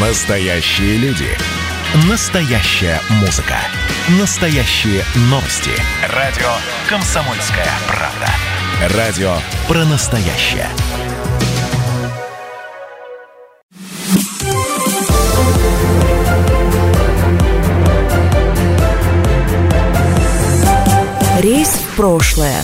Настоящие люди. Настоящая музыка. Настоящие новости. Радио «Комсомольская правда». Радио про настоящее. Рейс в прошлое.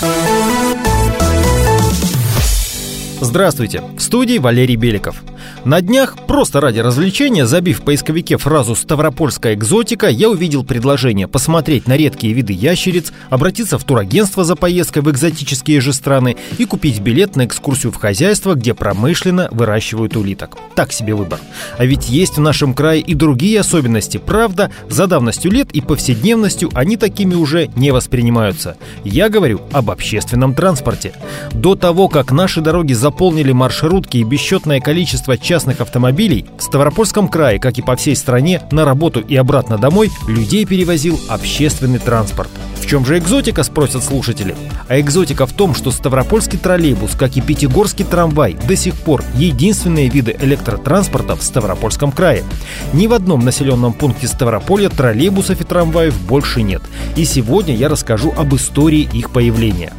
Здравствуйте, в студии Валерий Беликов. На днях, просто ради развлечения, забив в поисковике фразу «Ставропольская экзотика», я увидел предложение посмотреть на редкие виды ящериц, обратиться в турагентство за поездкой в экзотические же страны и купить билет на экскурсию в хозяйство, где промышленно выращивают улиток. Так себе выбор. А ведь есть в нашем крае и другие особенности. Правда, за давностью лет и повседневностью они такими уже не воспринимаются. Я говорю об общественном транспорте. До того, как наши дороги заполнили маршрутки и бесчетное количество частных частных автомобилей в Ставропольском крае, как и по всей стране, на работу и обратно домой людей перевозил общественный транспорт. В чем же экзотика, спросят слушатели? А экзотика в том, что Ставропольский троллейбус, как и Пятигорский трамвай, до сих пор единственные виды электротранспорта в Ставропольском крае. Ни в одном населенном пункте Ставрополья троллейбусов и трамваев больше нет. И сегодня я расскажу об истории их появления.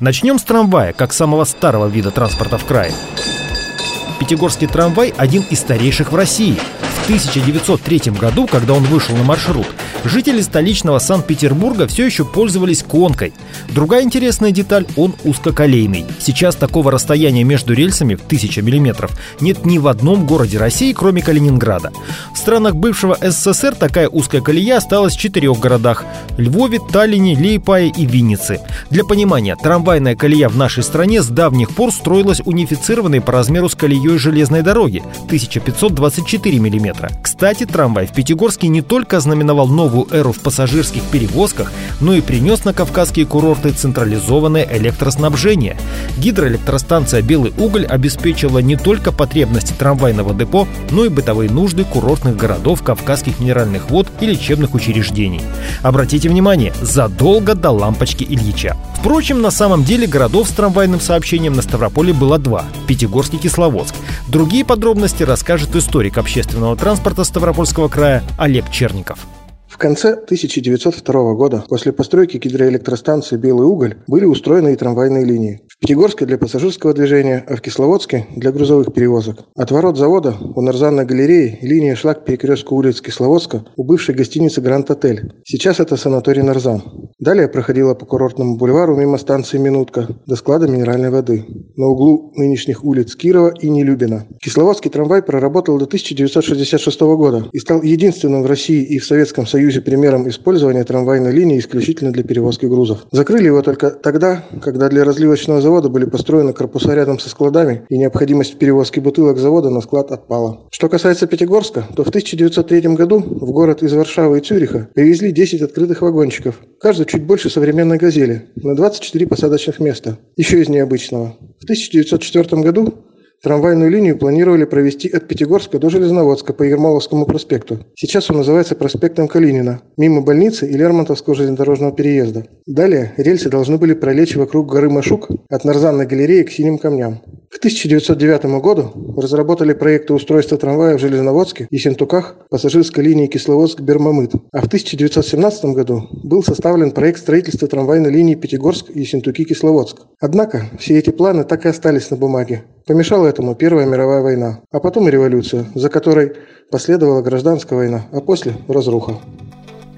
Начнем с трамвая, как самого старого вида транспорта в крае. Пятигорский трамвай один из старейших в России. В 1903 году, когда он вышел на маршрут, жители столичного Санкт-Петербурга все еще пользовались конкой. Другая интересная деталь – он узкоколейный. Сейчас такого расстояния между рельсами в 1000 мм нет ни в одном городе России, кроме Калининграда. В странах бывшего СССР такая узкая колея осталась в четырех городах – Львове, Таллине, Лейпае и Виннице. Для понимания, трамвайная колея в нашей стране с давних пор строилась унифицированной по размеру с колеей железной дороги – 1524 мм метра. Кстати, трамвай в Пятигорске не только ознаменовал новую эру в пассажирских перевозках, но и принес на кавказские курорты централизованное электроснабжение. Гидроэлектростанция «Белый уголь» обеспечила не только потребности трамвайного депо, но и бытовые нужды курортных городов, кавказских минеральных вод и лечебных учреждений. Обратите внимание, задолго до лампочки Ильича. Впрочем, на самом деле городов с трамвайным сообщением на Ставрополе было два – Пятигорск и Кисловодск. Другие подробности расскажет историк общественного транспорта Ставропольского края Олег Черников. В конце 1902 года после постройки гидроэлектростанции «Белый уголь» были устроены и трамвайные линии. В Пятигорске для пассажирского движения, а в Кисловодске для грузовых перевозок. От ворот завода у Нарзанной галереи линия шла к перекрестку улиц Кисловодска у бывшей гостиницы «Гранд Отель». Сейчас это санаторий Нарзан. Далее проходила по курортному бульвару мимо станции «Минутка» до склада минеральной воды на углу нынешних улиц Кирова и Нелюбина. Кисловодский трамвай проработал до 1966 года и стал единственным в России и в Советском Союзе Союзе примером использования трамвайной линии исключительно для перевозки грузов. Закрыли его только тогда, когда для разливочного завода были построены корпуса рядом со складами, и необходимость перевозки бутылок завода на склад отпала. Что касается Пятигорска, то в 1903 году в город из Варшавы и Цюриха привезли 10 открытых вагончиков, каждый чуть больше современной «Газели», на 24 посадочных места, еще из необычного. В 1904 году Трамвайную линию планировали провести от Пятигорска до Железноводска по Ермоловскому проспекту. Сейчас он называется проспектом Калинина, мимо больницы и Лермонтовского железнодорожного переезда. Далее рельсы должны были пролечь вокруг горы Машук от Нарзанной галереи к Синим камням. К 1909 году разработали проекты устройства трамвая в Железноводске и Сентуках пассажирской линии Кисловодск-Бермамыт. А в 1917 году был составлен проект строительства трамвайной линии Пятигорск и Сентуки-Кисловодск. Однако все эти планы так и остались на бумаге. Помешала этому Первая мировая война, а потом и революция, за которой последовала гражданская война, а после – разруха.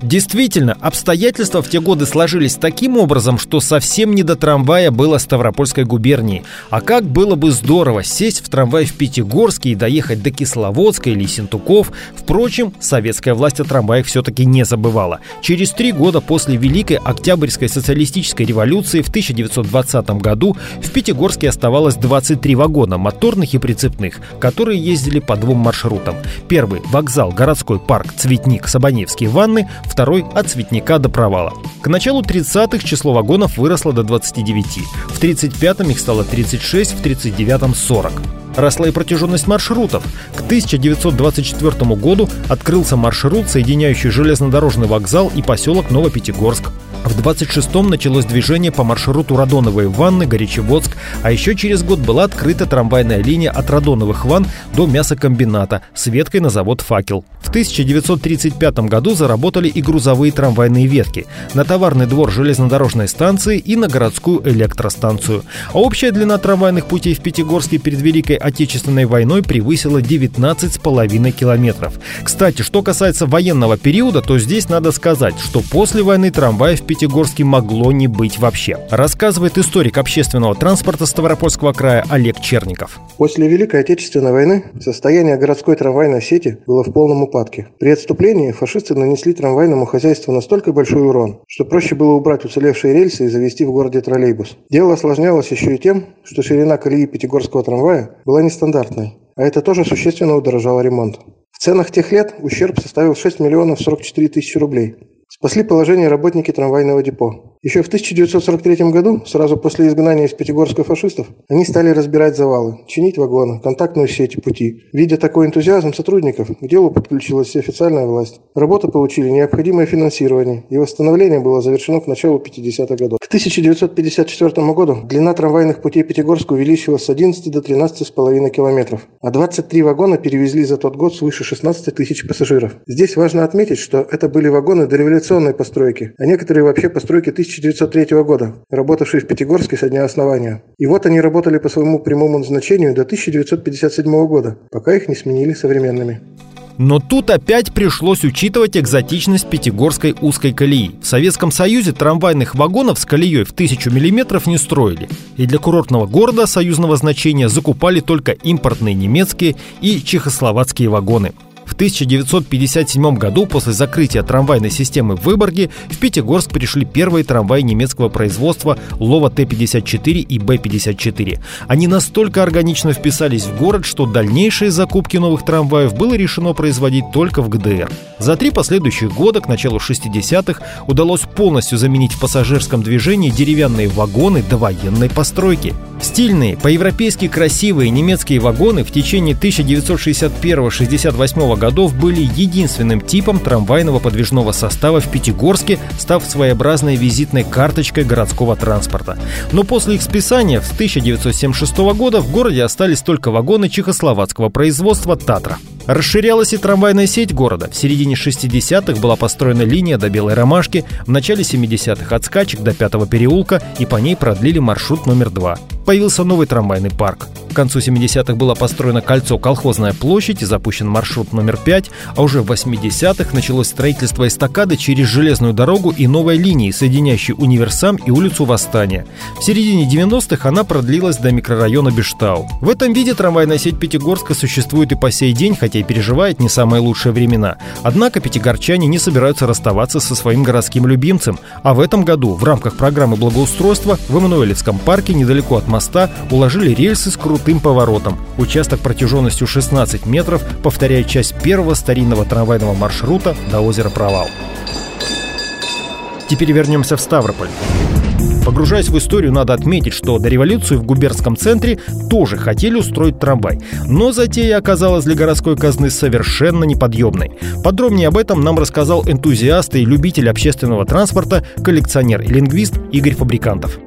Действительно, обстоятельства в те годы сложились таким образом, что совсем не до трамвая было Ставропольской губернии. А как было бы здорово сесть в трамвай в Пятигорске и доехать до Кисловодска или Сентуков. Впрочем, советская власть о трамваях все-таки не забывала. Через три года после Великой Октябрьской социалистической революции в 1920 году в Пятигорске оставалось 23 вагона, моторных и прицепных, которые ездили по двум маршрутам. Первый – вокзал, городской парк, цветник, Сабаневские ванны – второй от цветника до провала. К началу 30-х число вагонов выросло до 29. В 35-м их стало 36, в 39-м 40. Росла и протяженность маршрутов. К 1924 году открылся маршрут, соединяющий железнодорожный вокзал и поселок Новопятигорск. В 26-м началось движение по маршруту Радоновой Ванны, Горячеводск, а еще через год была открыта трамвайная линия от Радоновых Ван до мясокомбината с веткой на завод «Факел». В 1935 году заработали и грузовые трамвайные ветки на товарный двор железнодорожной станции и на городскую электростанцию. А общая длина трамвайных путей в Пятигорске перед Великой Отечественной войной превысила 19,5 километров. Кстати, что касается военного периода, то здесь надо сказать, что после войны трамваев в Пятигорске могло не быть вообще. Рассказывает историк общественного транспорта Ставропольского края Олег Черников. После Великой Отечественной войны состояние городской трамвайной сети было в полном упадке. При отступлении фашисты нанесли трамвайному хозяйству настолько большой урон, что проще было убрать уцелевшие рельсы и завести в городе троллейбус. Дело осложнялось еще и тем, что ширина колеи Пятигорского трамвая была нестандартной, а это тоже существенно удорожало ремонт. В ценах тех лет ущерб составил 6 миллионов 44 тысячи рублей. Спасли положение работники трамвайного депо. Еще в 1943 году, сразу после изгнания из Пятигорска фашистов, они стали разбирать завалы, чинить вагоны, контактную сеть и пути. Видя такой энтузиазм сотрудников, к делу подключилась и официальная власть. Работы получили необходимое финансирование, и восстановление было завершено к началу 50-х годов. К 1954 году длина трамвайных путей Пятигорска увеличилась с 11 до 13,5 километров, а 23 вагона перевезли за тот год свыше 16 тысяч пассажиров. Здесь важно отметить, что это были вагоны дореволюционной постройки, а некоторые вообще постройки 1000 1903 года, работавшие в Пятигорске со дня основания. И вот они работали по своему прямому назначению до 1957 года, пока их не сменили современными. Но тут опять пришлось учитывать экзотичность Пятигорской узкой колеи. В Советском Союзе трамвайных вагонов с колеей в тысячу миллиметров не строили. И для курортного города союзного значения закупали только импортные немецкие и чехословацкие вагоны. В 1957 году после закрытия трамвайной системы в Выборге в Пятигорск пришли первые трамваи немецкого производства Лова Т-54 и Б-54. Они настолько органично вписались в город, что дальнейшие закупки новых трамваев было решено производить только в ГДР. За три последующих года, к началу 60-х, удалось полностью заменить в пассажирском движении деревянные вагоны до военной постройки. Стильные, по-европейски красивые немецкие вагоны в течение 1961-68 годов были единственным типом трамвайного подвижного состава в Пятигорске, став своеобразной визитной карточкой городского транспорта. Но после их списания в 1976 года в городе остались только вагоны чехословацкого производства «Татра». Расширялась и трамвайная сеть города. В середине 60-х была построена линия до Белой Ромашки, в начале 70-х от Скачек до Пятого переулка, и по ней продлили маршрут номер два. Появился новый трамвайный парк. К концу 70-х было построено кольцо «Колхозная площадь» и запущен маршрут номер 5, а уже в 80-х началось строительство эстакады через железную дорогу и новой линии, соединяющей Универсам и улицу Восстания. В середине 90-х она продлилась до микрорайона Бештау. В этом виде трамвайная сеть Пятигорска существует и по сей день, хотя и переживает не самые лучшие времена. Однако пятигорчане не собираются расставаться со своим городским любимцем, а в этом году в рамках программы благоустройства в Эммануэлевском парке недалеко от моста уложили рельсы с крутым поворотом. Участок протяженностью 16 метров повторяет часть первого старинного трамвайного маршрута до озера Провал. Теперь вернемся в Ставрополь. Погружаясь в историю, надо отметить, что до революции в губернском центре тоже хотели устроить трамвай. Но затея оказалась для городской казны совершенно неподъемной. Подробнее об этом нам рассказал энтузиаст и любитель общественного транспорта, коллекционер и лингвист Игорь Фабрикантов.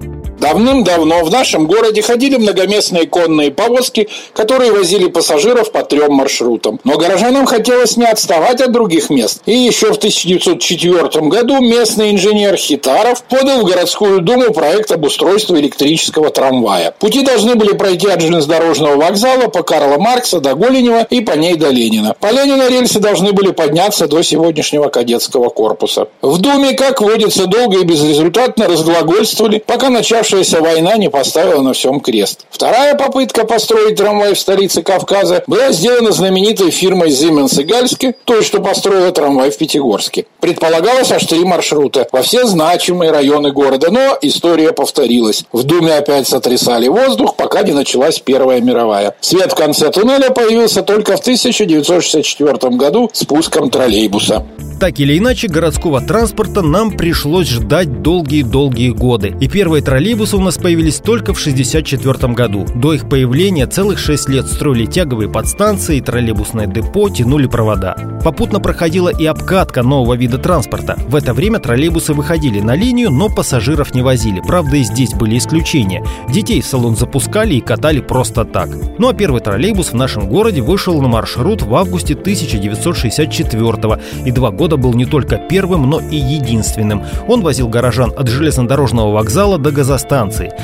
Давным-давно в нашем городе ходили многоместные конные повозки, которые возили пассажиров по трем маршрутам. Но горожанам хотелось не отставать от других мест. И еще в 1904 году местный инженер Хитаров подал в городскую думу проект обустройства электрического трамвая. Пути должны были пройти от железнодорожного вокзала по Карла Маркса до Голенева и по ней до Ленина. По Ленина рельсы должны были подняться до сегодняшнего кадетского корпуса. В Думе, как водится, долго и безрезультатно разглагольствовали, пока начавшись начавшаяся война не поставила на всем крест. Вторая попытка построить трамвай в столице Кавказа была сделана знаменитой фирмой Siemens и Гальски, той, что построила трамвай в Пятигорске. Предполагалось аж три маршрута во все значимые районы города, но история повторилась. В Думе опять сотрясали воздух, пока не началась Первая мировая. Свет в конце туннеля появился только в 1964 году с пуском троллейбуса. Так или иначе, городского транспорта нам пришлось ждать долгие-долгие годы. И первые троллейбусы Троллейбусы у нас появились только в 1964 году. До их появления целых 6 лет строили тяговые подстанции, троллейбусное депо, тянули провода. Попутно проходила и обкатка нового вида транспорта. В это время троллейбусы выходили на линию, но пассажиров не возили. Правда, и здесь были исключения. Детей в салон запускали и катали просто так. Ну а первый троллейбус в нашем городе вышел на маршрут в августе 1964 и два года был не только первым, но и единственным. Он возил горожан от железнодорожного вокзала до газостанции.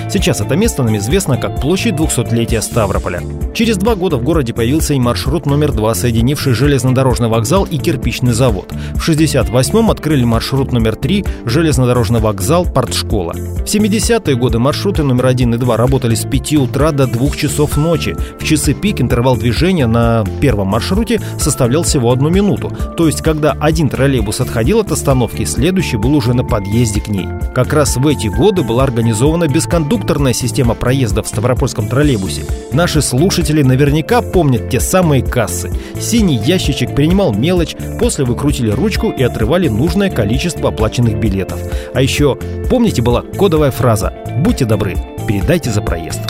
Сейчас это место нам известно как площадь 200-летия Ставрополя. Через два года в городе появился и маршрут номер два, соединивший железнодорожный вокзал и кирпичный завод. В 68-м открыли маршрут номер три, железнодорожный вокзал, партшкола. В 70-е годы маршруты номер один и два работали с 5 утра до 2 часов ночи. В часы пик интервал движения на первом маршруте составлял всего одну минуту. То есть, когда один троллейбус отходил от остановки, следующий был уже на подъезде к ней. Как раз в эти годы была организована бескондукторная система проезда в Ставропольском троллейбусе. Наши слушатели наверняка помнят те самые кассы. Синий ящичек принимал мелочь, после выкрутили ручку и отрывали нужное количество оплаченных билетов. А еще, помните, была кодовая фраза «Будьте добры, передайте за проезд».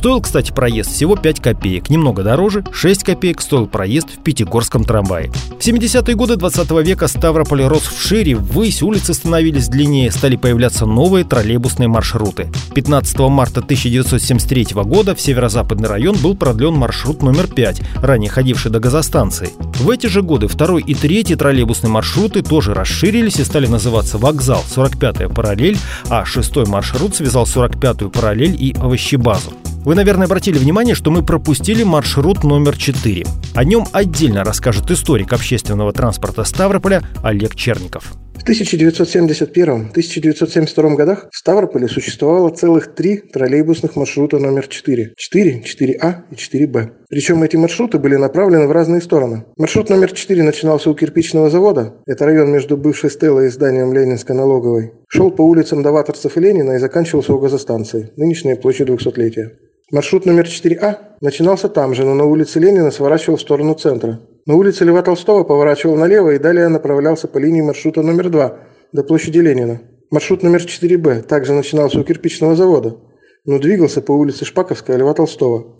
Стоил, кстати, проезд всего 5 копеек. Немного дороже, 6 копеек стоил проезд в Пятигорском трамвае. В 70-е годы 20 века Ставрополь рос в шире, ввысь, улицы становились длиннее, стали появляться новые троллейбусные маршруты. 15 марта 1973 года в северо-западный район был продлен маршрут номер 5, ранее ходивший до газостанции. В эти же годы второй и третий троллейбусные маршруты тоже расширились и стали называться «Вокзал», «45-я параллель», а шестой маршрут связал 45-ю параллель и овощебазу. Вы, наверное, обратили внимание, что мы пропустили маршрут номер 4. О нем отдельно расскажет историк общественного транспорта Ставрополя Олег Черников. В 1971-1972 годах в Ставрополе существовало целых три троллейбусных маршрута номер 4. 4, 4А и 4Б. Причем эти маршруты были направлены в разные стороны. Маршрут номер 4 начинался у кирпичного завода, это район между бывшей Стеллой и зданием Ленинской налоговой, шел по улицам Даваторцев и Ленина и заканчивался у газостанции, нынешняя площадь 200-летия. Маршрут номер 4А начинался там же, но на улице Ленина сворачивал в сторону центра. На улице Льва Толстого поворачивал налево и далее направлялся по линии маршрута номер 2 до площади Ленина. Маршрут номер 4Б также начинался у кирпичного завода, но двигался по улице Шпаковская Льва Толстого,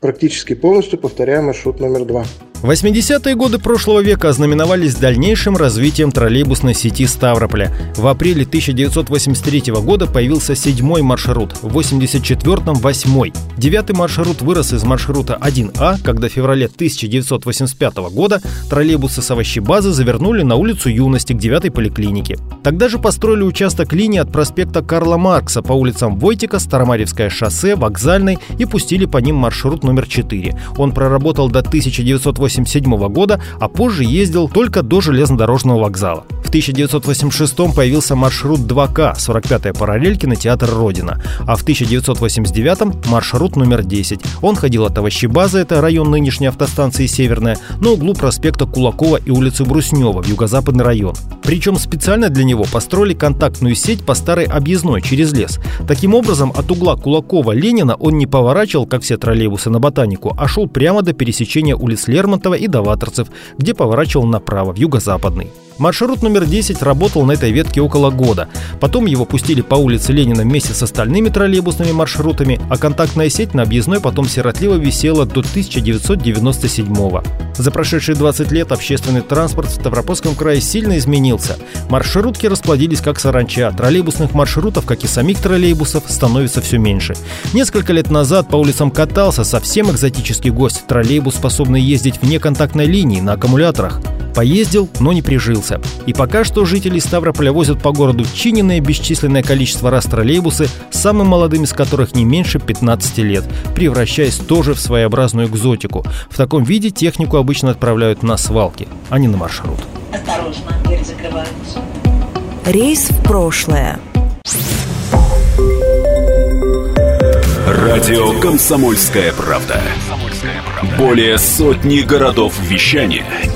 практически полностью повторяя маршрут номер 2. 80-е годы прошлого века ознаменовались дальнейшим развитием троллейбусной сети Ставрополя. В апреле 1983 года появился седьмой маршрут, в 84-м – восьмой. Девятый маршрут вырос из маршрута 1А, когда в феврале 1985 года троллейбусы с овощебазы завернули на улицу Юности к девятой поликлинике. Тогда же построили участок линии от проспекта Карла Маркса по улицам Войтика, Старомаревское шоссе, Вокзальной и пустили по ним маршрут номер 4. Он проработал до 1980 1987 года, а позже ездил только до железнодорожного вокзала. В 1986 появился маршрут 2К, 45-я параллель кинотеатр «Родина», а в 1989 маршрут номер 10. Он ходил от Овощебазы, это район нынешней автостанции «Северная», на углу проспекта Кулакова и улицы Бруснева в юго-западный район. Причем специально для него построили контактную сеть по старой объездной через лес. Таким образом, от угла Кулакова-Ленина он не поворачивал, как все троллейбусы на Ботанику, а шел прямо до пересечения улиц Лермонтова Лермонтова и Даваторцев, где поворачивал направо, в юго-западный. Маршрут номер 10 работал на этой ветке около года. Потом его пустили по улице Ленина вместе с остальными троллейбусными маршрутами, а контактная сеть на объездной потом сиротливо висела до 1997 -го. За прошедшие 20 лет общественный транспорт в Ставропольском крае сильно изменился. Маршрутки расплодились как саранча, троллейбусных маршрутов, как и самих троллейбусов, становится все меньше. Несколько лет назад по улицам катался совсем экзотический гость, троллейбус, способный ездить вне контактной линии на аккумуляторах. Поездил, но не прижился. И пока что жители Ставрополя возят по городу чиненное бесчисленное количество раз троллейбусы, самым молодым из которых не меньше 15 лет, превращаясь тоже в своеобразную экзотику. В таком виде технику обычно отправляют на свалки, а не на маршрут. Осторожно, двери закрываются. Рейс в прошлое. Радио «Комсомольская правда». Более сотни городов вещания –